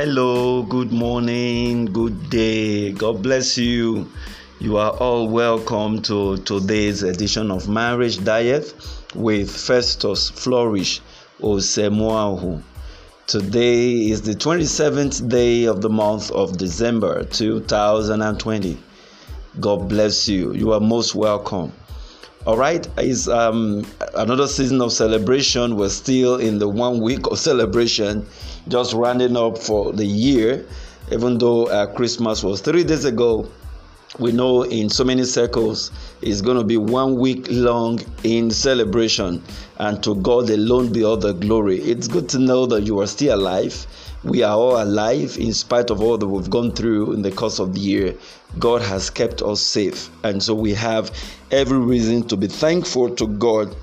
Hello, good morning, good day. God bless you. You are all welcome to today's edition of Marriage Diet with Festus Flourish Osemuahu. Today is the 27th day of the month of December 2020. God bless you. You are most welcome. All right, it's um, another season of celebration. We're still in the one week of celebration, just rounding up for the year. Even though uh, Christmas was three days ago, we know in so many circles it's going to be one week long in celebration, and to God alone be all the glory. It's good to know that you are still alive we are all alive in spite of all that we've gone through in the course of the year. God has kept us safe. And so we have every reason to be thankful to God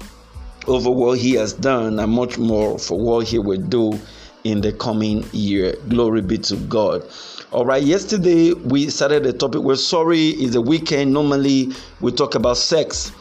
over what He has done and much more for what He will do in the coming year. Glory be to God. All right, yesterday we started a topic We're sorry it's a weekend. Normally we talk about sex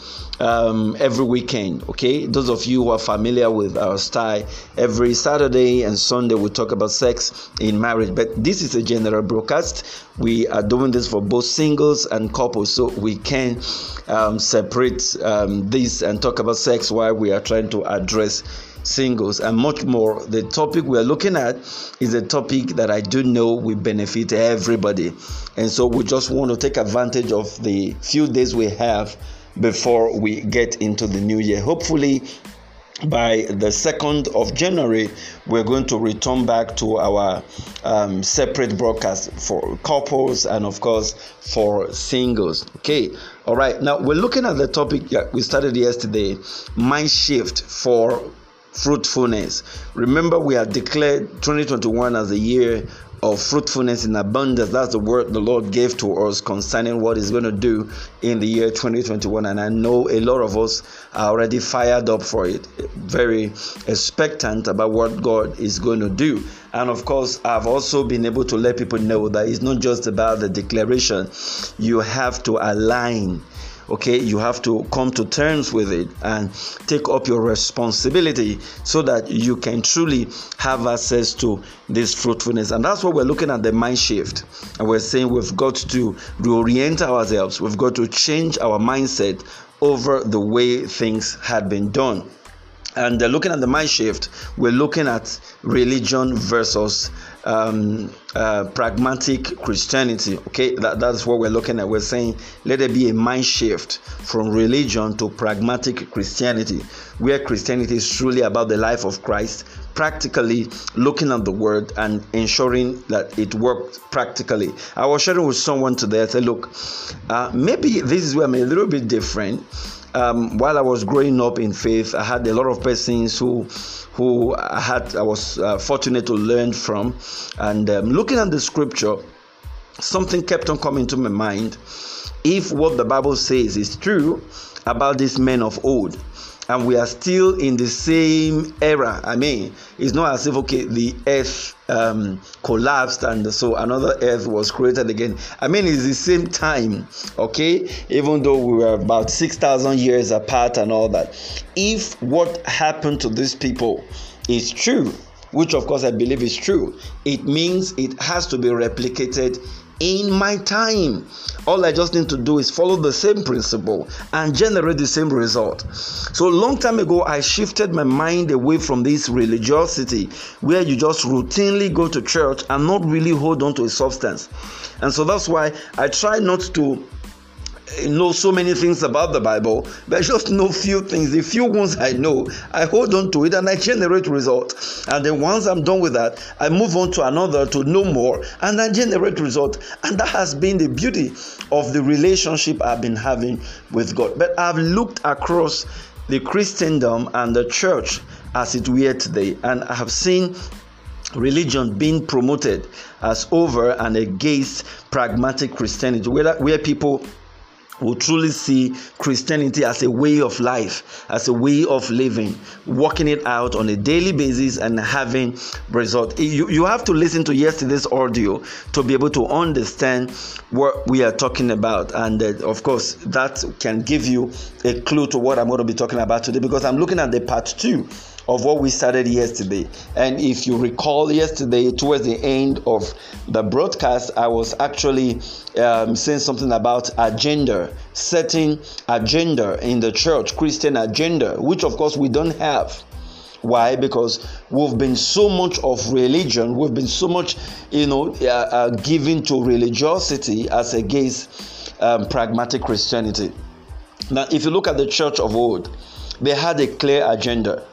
um, every weekend. Okay, those of you who are familiar with our style, every Saturday and Sunday we talk about sex in marriage. But this is a general broadcast. We are doing this for both singles and couples, so we can um, separate um, this and talk about sex while we are trying to address singles and much more. The topic we are looking at is a topic that I do know will benefit everybody, and so we just want to take advantage of the few days we have before we get into the new year. Hopefully, by the 2nd of January, we're going to return back to our um, separate broadcast for couples and, of course, for singles. Okay, all right. Now, we're looking at the topic we started yesterday mind shift for fruitfulness. Remember, we have declared 2021 as a year of fruitfulness in abundance. That's the word the Lord gave to us concerning what He's going to do in the year 2021. And I know a lot of us are already fired up for it, very expectant about what God is going to do. And of course, I've also been able to let people know that it's not just about the declaration, you have to align okay you have to come to terms with it and take up your responsibility so that you can truly have access to this fruitfulness. And that's what we're looking at the mind shift. And we're saying we've got to reorient ourselves. We've got to change our mindset over the way things had been done. And uh, looking at the mind shift, we're looking at religion versus um, uh, pragmatic Christianity. Okay, that, that's what we're looking at. We're saying let there be a mind shift from religion to pragmatic Christianity, where Christianity is truly about the life of Christ, practically looking at the word and ensuring that it works practically. I was sharing with someone today. I said, look, uh, maybe this is where I'm a little bit different um, while I was growing up in faith, I had a lot of persons who who I had I was uh, fortunate to learn from, and um, looking at the scripture, something kept on coming to my mind. If what the Bible says is true about these men of old, and we are still in the same era. I mean, it's not as if okay, the earth um, collapsed and so another earth was created again. I mean, it's the same time, okay, even though we were about 6,000 years apart and all that. If what happened to these people is true, which of course I believe is true, it means it has to be replicated in my time. All I just need to do is follow the same principle and generate the same result. So, long time ago, I shifted my mind away from this religiosity where you just routinely go to church and not really hold on to a substance. And so that's why I try not to Uh, know so many things about the Bible, but I just know few things. The few ones I know, I hold on to it and I generate results. And then once I'm done with that, I move on to another to know more and I generate results. And that has been the beauty of the relationship I've been having with God. But I've looked across the Christendom and the church as it were today, and I have seen religion being promoted as over and against pragmatic Christianity, where, where people will truly see Christianity as a way of life, as a way of living, working it out on a daily basis and having result. You, you have to listen to yesterday's audio to be able to understand what we are talking about. And uh, of course, that can give you a clue to what I'm going to be talking about today because I'm looking at the part two of what we started yesterday. And if you recall, yesterday, towards the end of the broadcast, I was actually um, saying something about agenda, setting agenda in the church, Christian agenda, which of course we don't have. Why? Because we've been so much of religion, we've been so much, you know, uh, uh, given to religiosity as against um, pragmatic Christianity. Now, if you look at the church of old, they had a clear agenda.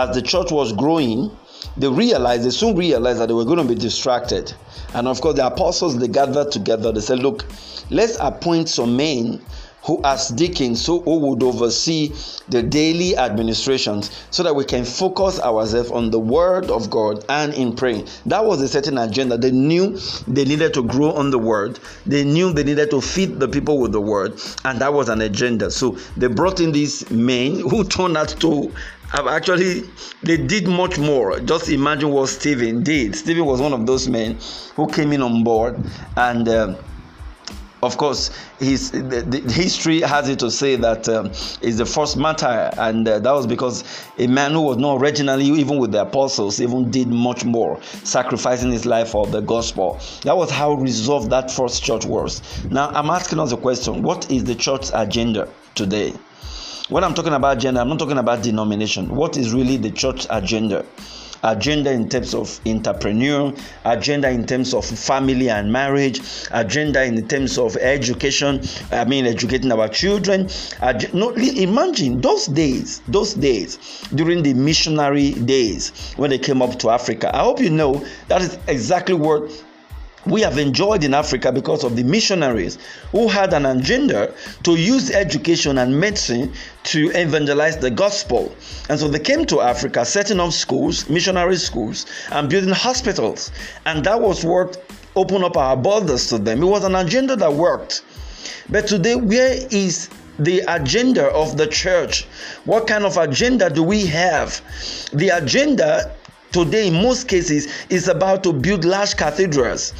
As the church was growing, they realized, they soon realized that they were going to be distracted. And of course, the apostles, they gathered together. They said, Look, let's appoint some men who as deacons so who would oversee the daily administrations so that we can focus ourselves on the word of god and in praying. That was a certain agenda. They knew they needed to grow on the word. They knew they needed to feed the people with the word. And that was an agenda. So they brought in these men who turned out to actually they did much more just imagine what stephen did stephen was one of those men who came in on board and uh, of course, his the, the history has it to say that um, the first martyr, and uh, that was because a man who was not originally even with the apostles even did much more, sacrificing his life for the gospel. That was how resolved that first church was. Now, I'm asking us a question: What is the church's agenda today? When I'm talking about gender, I'm not talking about denomination. What is really the church agenda? agenda in terms of entrepreneur, agenda in terms of family and marriage, agenda in terms of education. I mean, educating our children. No, imagine those days, those days during the missionary days when they came up to Africa. I hope you know that is exactly what we have enjoyed in Africa because of the missionaries who had an agenda to use education and medicine to evangelize the gospel. And so they came to Africa, setting up schools, missionary schools, and building hospitals. And that was what opened up our borders to them. It was an agenda that worked. But today, where is the agenda of the church? What kind of agenda do we have? The agenda today in most cases is about to build large cathedrals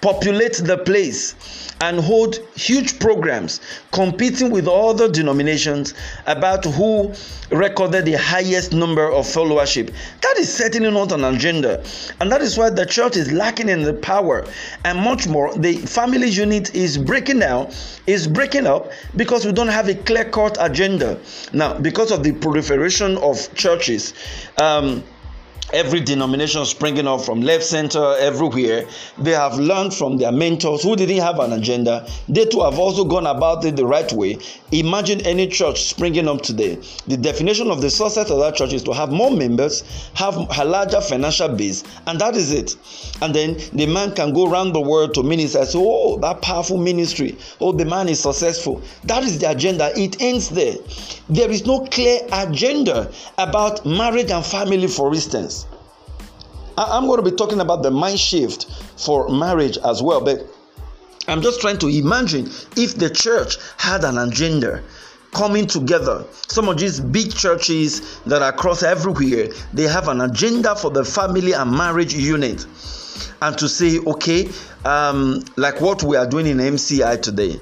populate the place and hold huge programs competing with other denominations about who recorded the highest number of followership. That is certainly not an agenda and that is why the church is lacking in the power. And much more the family unit is breaking down is breaking up because we don't have a clear cut agenda. Now because of the proliferation of churches um, every denomination springing up from left center everywhere they have learned from their mentors who didn't have an agenda. They too have also gone about it the right way. Imagine any church springing up today. The definition of the success of that church is to have more members have a larger financial base and that is it. And then the man can go around the world to minister say oh that powerful ministry. Oh the man is successful. That is the agenda. It ends there. There is no clear agenda about marriage and family for instance I'm going to be talking about the mind shift for marriage as well, but I'm just trying to imagine if the church had an agenda coming together. Some of these big churches that are across everywhere, they have an agenda for the family and marriage unit. And to say, okay, um, like what we are doing in MCI today,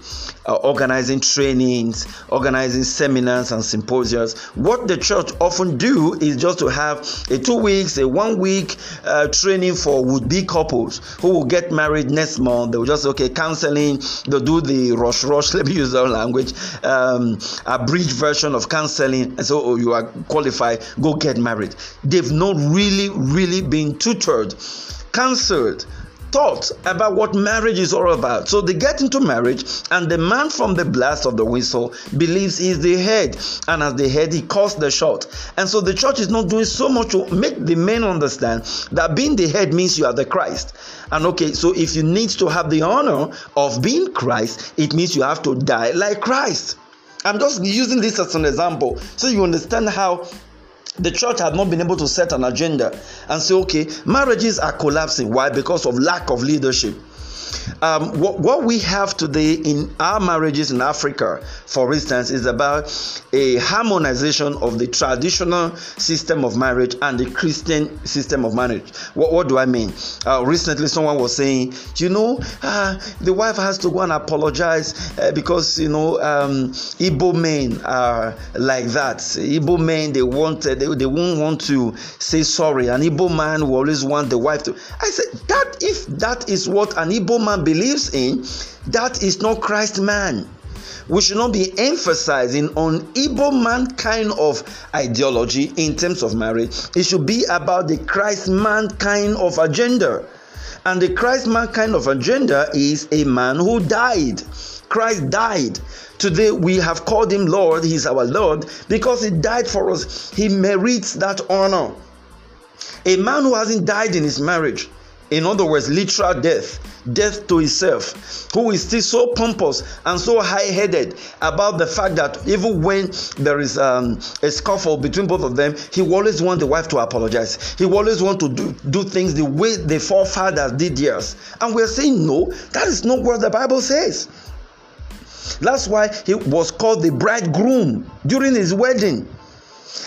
uh, organizing trainings, organizing seminars and symposiums. What the church often do is just to have a two weeks, a one week uh, training for would-be couples who will get married next month. They will just okay counseling. They'll do the rush rush. Let me use our language. Um, a bridge version of counseling, and so oh, you are qualified. Go get married. They've not really, really been tutored, counseled thought about what marriage is all about. So they get into marriage, and the man from the blast of the whistle believes he's the head, and as the head, he calls the shot. And so the church is not doing so much to make the men understand that being the head means you are the Christ. And okay, so if you need to have the honor of being Christ, it means you have to die like Christ. I'm just using this as an example so you understand how the church had not been able to set an agenda and say, okay, marriages are collapsing. Why? Because of lack of leadership. Um, what, what we have today in our marriages in Africa, for instance, is about a harmonization of the traditional system of marriage and the Christian system of marriage. What, what do I mean? Uh, recently, someone was saying, you know, uh, the wife has to go and apologize uh, because, you know, um, Igbo men are like that. Igbo men, they want, they, they won't want to say sorry. An Igbo man will always want the wife to. I said, that if that is what an Igbo man believes in, that is not Christ man we should not be emphasizing on Igbo man kind of ideology in terms of marriage. It should be about the Christ man kind of agenda. And the Christ man kind of agenda is a man who died. Christ died. Today we have called him Lord, he's our Lord, because he died for us. He merits that honor. A man who hasn't died in his marriage, in other words, literal death, death to himself, who is still so pompous and so high headed about the fact that even when there is um, a scuffle between both of them, he always want the wife to apologize. He always want to do, do things the way the forefathers did theirs. And we're saying, no, that is not what the Bible says. That's why he was called the bridegroom during his wedding.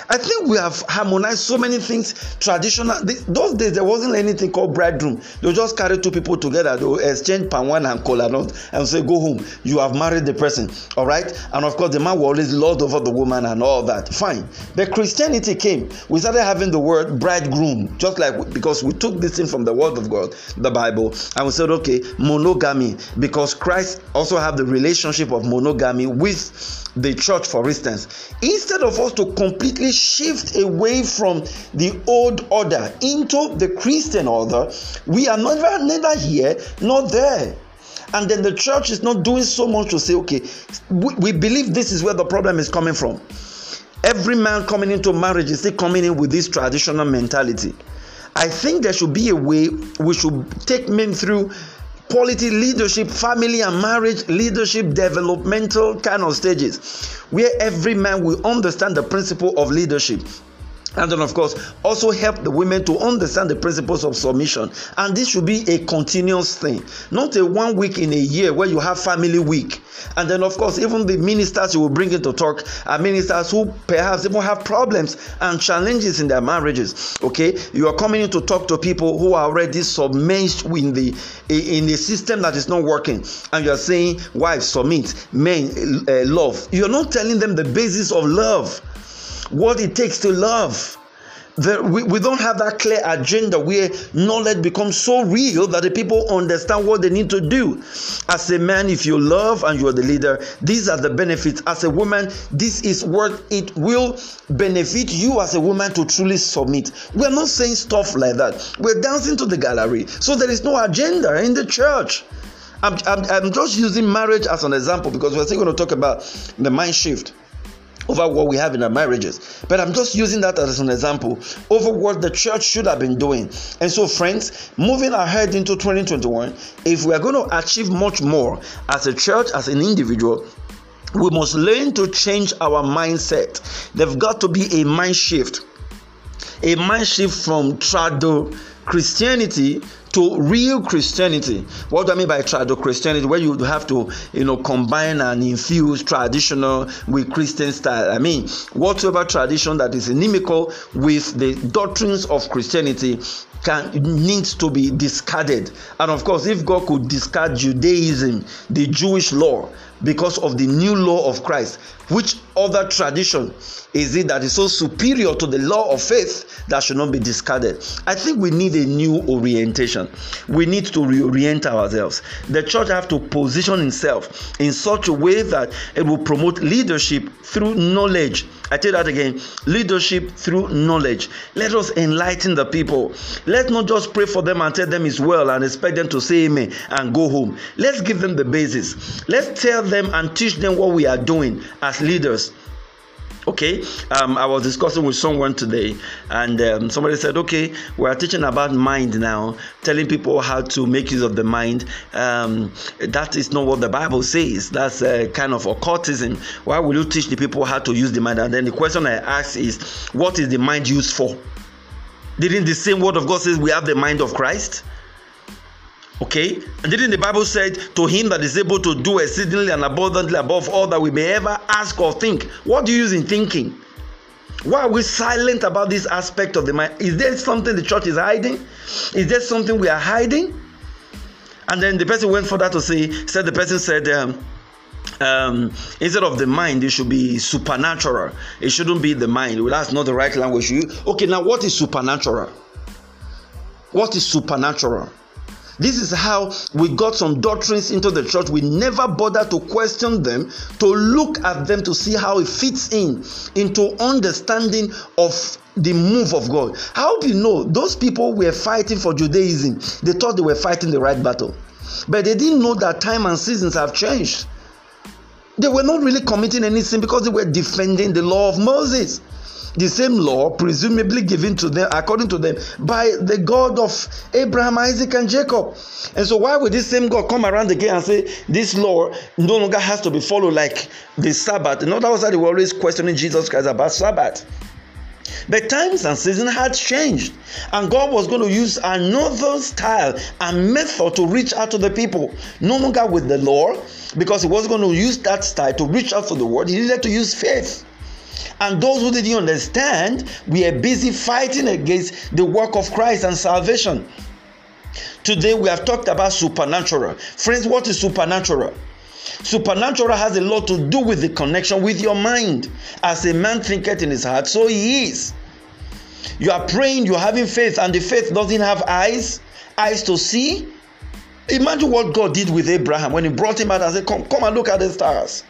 I think we have harmonized so many things traditional. Those days there wasn't anything called bridegroom. They just carry two people together. They exchange palm wine and cola and say, "Go home. You have married the person." All right. And of course, the man will always lord over the woman and all that. Fine. But Christianity came. We started having the word bridegroom, just like because we took this thing from the Word of God, the Bible, and we said, okay, monogamy, because Christ also have the relationship of monogamy with the church, for instance. Instead of us to completely shift away from the old order into the Christian order, we are neither, neither here nor there. And then the church is not doing so much to say, okay, we, we believe this is where the problem is coming from. Every man coming into marriage is still coming in with this traditional mentality. I think there should be a way we should take men through quality leadership, family and marriage leadership, developmental kind of stages where every man will understand the principle of leadership and then of course also help the women to understand the principles of submission. And this should be a continuous thing. Not a one week in a year where you have family week. And then of course even the ministers you will bring into talk are ministers who perhaps even have problems and challenges in their marriages. Okay? You are coming in to talk to people who are already submerged in the in the system that is not working. And you are saying wives submit. Men uh, love. You're not telling them the basis of love what it takes to love. The, we, we don't have that clear agenda where knowledge becomes so real that the people understand what they need to do. As a man, if you love and you're the leader, these are the benefits. As a woman, this is what it will benefit you as a woman to truly submit. We're not saying stuff like that. We're dancing to the gallery. So there is no agenda in the church. I'm, I'm, I'm just using marriage as an example because we're still going to talk about the mind shift over what we have in our marriages. But I'm just using that as an example over what the church should have been doing. And so, friends, moving ahead into 2021, if we are going to achieve much more as a church, as an individual, we must learn to change our mindset. There've got to be a mind shift, a mind shift from trado Christianity to real Christianity. What do I mean by trado Christianity? Where you have to, you know, combine and infuse traditional with Christian style. I mean, whatever tradition that is inimical with the doctrines of Christianity can needs to be discarded. And of course, if God could discard Judaism, the Jewish law, because of the new law of Christ. Which other tradition is it that is so superior to the law of faith that should not be discarded? I think we need a new orientation. We need to reorient ourselves. The church have to position itself in such a way that it will promote leadership through knowledge. I tell that again leadership through knowledge. Let us enlighten the people. Let's not just pray for them and tell them it's well and expect them to say amen and go home. Let's give them the basis. Let's tell them and teach them what we are doing as leaders. Okay um, i was discussing with someone today and um, somebody said okay we are teaching about mind now telling people how to make use of the mind. Um, that is not what the bible says. That's a kind of occultism. Why will you teach the people how to use the mind? And then the question i ask is what is the mind used for? Didn't the same word of god says we have the mind of christ Okay, and didn't the Bible said to him that is able to do exceedingly and abundantly above all that we may ever ask or think? What do you use in thinking? Why are we silent about this aspect of the mind? Is there something the church is hiding? Is there something we are hiding? And then the person went further to say, said the person said, um, um, instead of the mind, it should be supernatural. It shouldn't be the mind. Well, that's not the right language. Okay, now what is supernatural? What is supernatural? This is how we got some doctrines into the church. We never bother to question them, to look at them to see how it fits in into understanding of the move of God. How do you know those people were fighting for Judaism? They thought they were fighting the right battle, but they didn't know that time and seasons have changed. They were not really committing any sin because they were defending the law of Moses the same law presumably given to them according to them by the God of Abraham, Isaac, and Jacob. And so why would this same God come around again and say this law no longer has to be followed like the Sabbath? In other words, they were always questioning Jesus Christ about Sabbath. But times and seasons had changed, and God was going to use another style and method to reach out to the people. No longer with the law, because He was going to use that style to reach out to the world. He needed to use faith. And those who didn't understand, we are busy fighting against the work of Christ and salvation. Today we have talked about supernatural. Friends, what is supernatural? Supernatural has a lot to do with the connection with your mind. As a man thinketh in his heart, so he is. You are praying, you're having faith, and the faith doesn't have eyes, eyes to see. Imagine what God did with Abraham when he brought him out and said, Come, come and look at the stars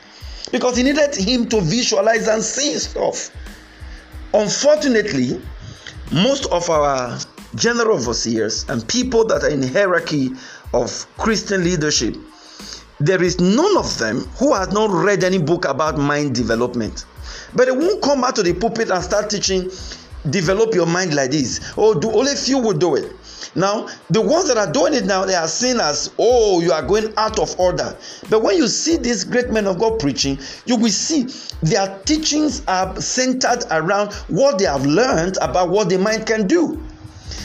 because he needed him to visualize and see stuff. Unfortunately, most of our general overseers and people that are in hierarchy of Christian leadership, there is none of them who has not read any book about mind development. But they won't come out to the pulpit and start teaching, develop your mind like this. Oh, do only few will do it. Now, the ones that are doing it now, they are seen as, oh, you are going out of order. But when you see these great men of God preaching, you will see their teachings are centered around what they have learned about what the mind can do.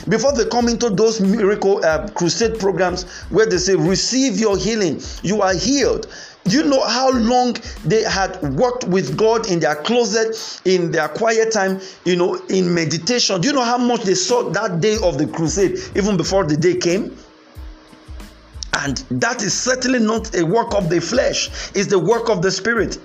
Before they come into those miracle uh, crusade programs where they say, receive your healing, you are healed you know how long they had worked with God in their closet, in their quiet time, you know, in meditation? Do you know how much they saw that day of the crusade, even before the day came? And that is certainly not a work of the flesh, it's the work of the spirit.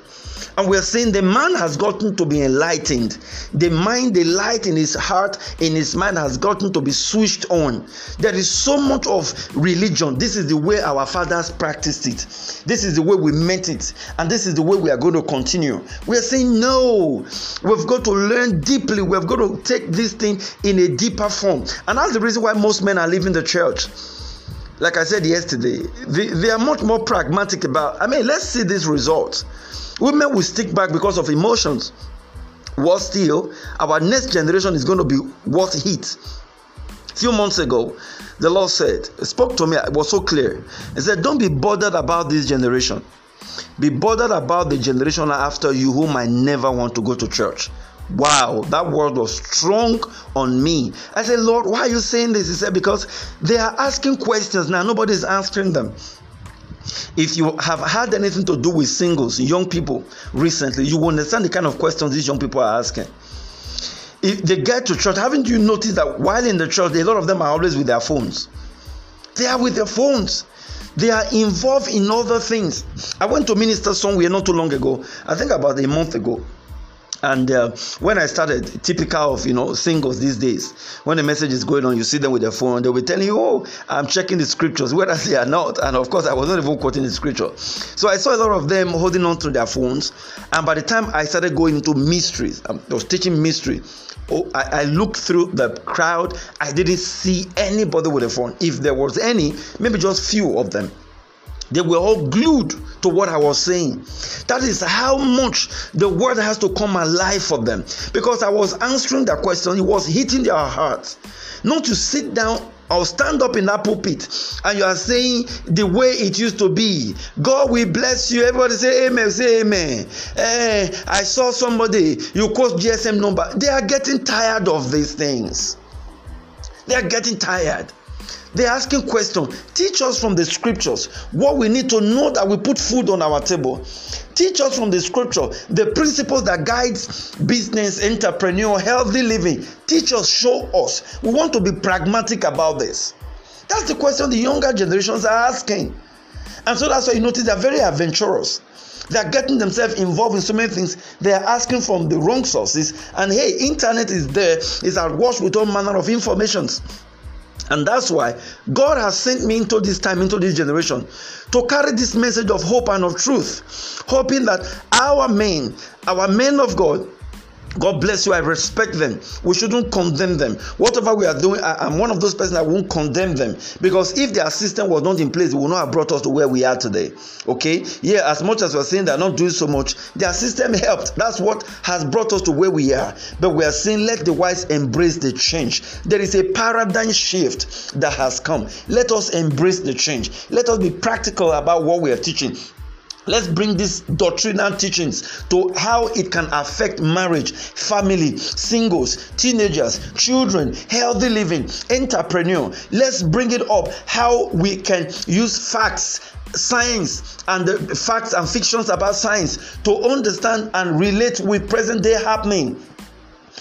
And we're saying the man has gotten to be enlightened. The mind, the light in his heart, in his mind has gotten to be switched on. There is so much of religion. This is the way our fathers practiced it. This is the way we meant it. And this is the way we are going to continue. We are saying, no, we've got to learn deeply. We've got to take this thing in a deeper form. And that's the reason why most men are leaving the church like I said yesterday, they, they are much more pragmatic about. I mean, let's see this result. Women will stick back because of emotions. Worse still, our next generation is going to be worth hit. Few months ago, the Lord said, spoke to me, it was so clear. He said, Don't be bothered about this generation. Be bothered about the generation after you who might never want to go to church. Wow, that word was strong on me. I said, Lord, why are you saying this? He said, Because they are asking questions now, nobody's answering them. If you have had anything to do with singles, young people recently, you will understand the kind of questions these young people are asking. If they get to church, haven't you noticed that while in the church, a lot of them are always with their phones? They are with their phones. They are involved in other things. I went to minister somewhere not too long ago, I think about a month ago and uh, when I started, typical of you know singles these days, when the message is going on, you see them with their phone, they'll be telling you, "Oh, I'm checking the scriptures," whereas they are not. And of course, I was not even quoting the scripture. So I saw a lot of them holding on to their phones. And by the time I started going into mysteries, um, I was teaching mystery. Oh, I, I looked through the crowd. I didn't see anybody with a phone. If there was any, maybe just few of them. They were all glued to what I was saying. That is how much the word has to come alive for them. Because I was answering that question, it was hitting their hearts. Not to sit down or stand up in that pulpit and you are saying the way it used to be. God will bless you. Everybody say amen. Say amen. Eh, I saw somebody, you quote GSM number. They are getting tired of these things. They are getting tired. They're asking questions. Teach us from the scriptures what we need to know that we put food on our table. Teach us from the scripture the principles that guides business, entrepreneur, healthy living. Teach us, show us. We want to be pragmatic about this. That's the question the younger generations are asking. And so that's why you notice they're very adventurous. They're getting themselves involved in so many things. They are asking from the wrong sources. And hey, internet is there, is awash with all manner of informations. And that's why God has sent me into this time, into this generation, to carry this message of hope and of truth, hoping that our men, our men of God, God bless you. I respect them. We shouldn't condemn them. Whatever we are doing, I, am one of those persons that won't condemn them because if their system was not in place, it would not have brought us to where we are today. Okay? Yeah, as much as we're saying they're not doing so much, their system helped. That's what has brought us to where we are. But we are saying let the wise embrace the change. There is a paradigm shift that has come. Let us embrace the change. Let us be practical about what we are teaching. Let's bring these doctrinal teachings to how it can affect marriage, family, singles, teenagers, children, healthy living, entrepreneur. Let's bring it up how we can use facts science and the facts and fictions about science to understand and relate with present day happening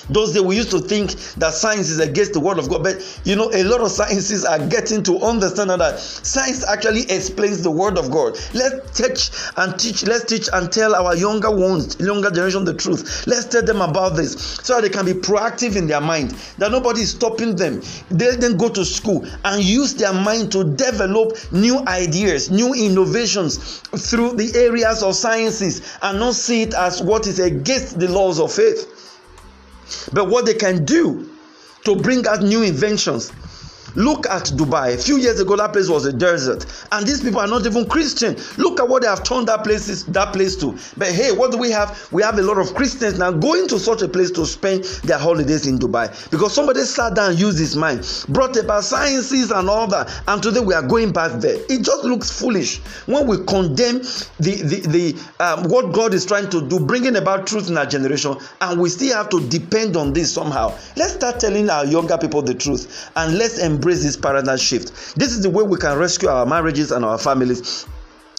those days we used to think that science is against the word of God, but you know, a lot of sciences are getting to understand that science actually explains the word of God. Let's teach and teach, let's teach and tell our younger ones, younger generation the truth. Let's tell them about this so that they can be proactive in their mind, that nobody is stopping them. They then go to school and use their mind to develop new ideas, new innovations through the areas of sciences and not see it as what is against the laws of faith. But what they can do to bring out new inventions Look at Dubai. A few years ago, that place was a desert, and these people are not even Christian. Look at what they have turned that place that place to. But hey, what do we have? We have a lot of Christians now going to such a place to spend their holidays in Dubai because somebody sat down, used his mind, brought about sciences and all that, and today we are going back there. It just looks foolish when we condemn the the, the um, what God is trying to do, bringing about truth in our generation, and we still have to depend on this somehow. Let's start telling our younger people the truth and let's embrace embrace this paradigm shift. This is the way we can rescue our marriages and our families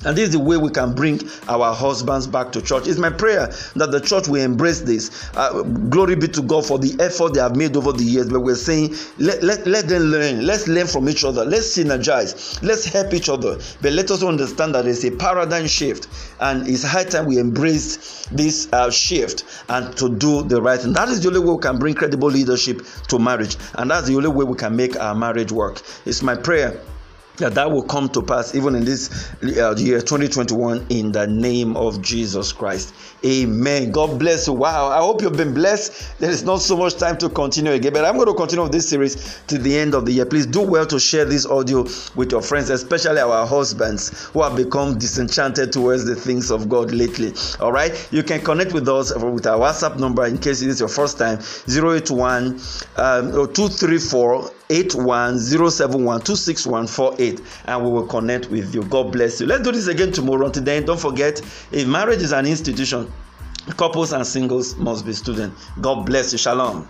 and this is the way we can bring our husbands back to church. It's my prayer that the church will embrace this. Uh, glory be to God for the effort they have made over the years. But we're saying, let, let, let them learn. Let's learn from each other. Let's synergize. Let's help each other. But let us understand that there's a paradigm shift. And it's high time we embrace this uh, shift and to do the right thing. That is the only way we can bring credible leadership to marriage. And that's the only way we can make our marriage work. It's my prayer that that will come to pass even in this uh, year 2021 in the name of Jesus Christ. Amen. God bless you. Wow. I hope you've been blessed. There is not so much time to continue again, but I'm going to continue this series to the end of the year. Please do well to share this audio with your friends, especially our husbands who have become disenchanted towards the things of God lately. All right. You can connect with us with our WhatsApp number in case it is your first time 081 um, 234 81071 and we will connect with you. God bless you. Let's do this again tomorrow. Until then, don't forget if marriage is an institution, couples and singles must be students. God bless you. Shalom.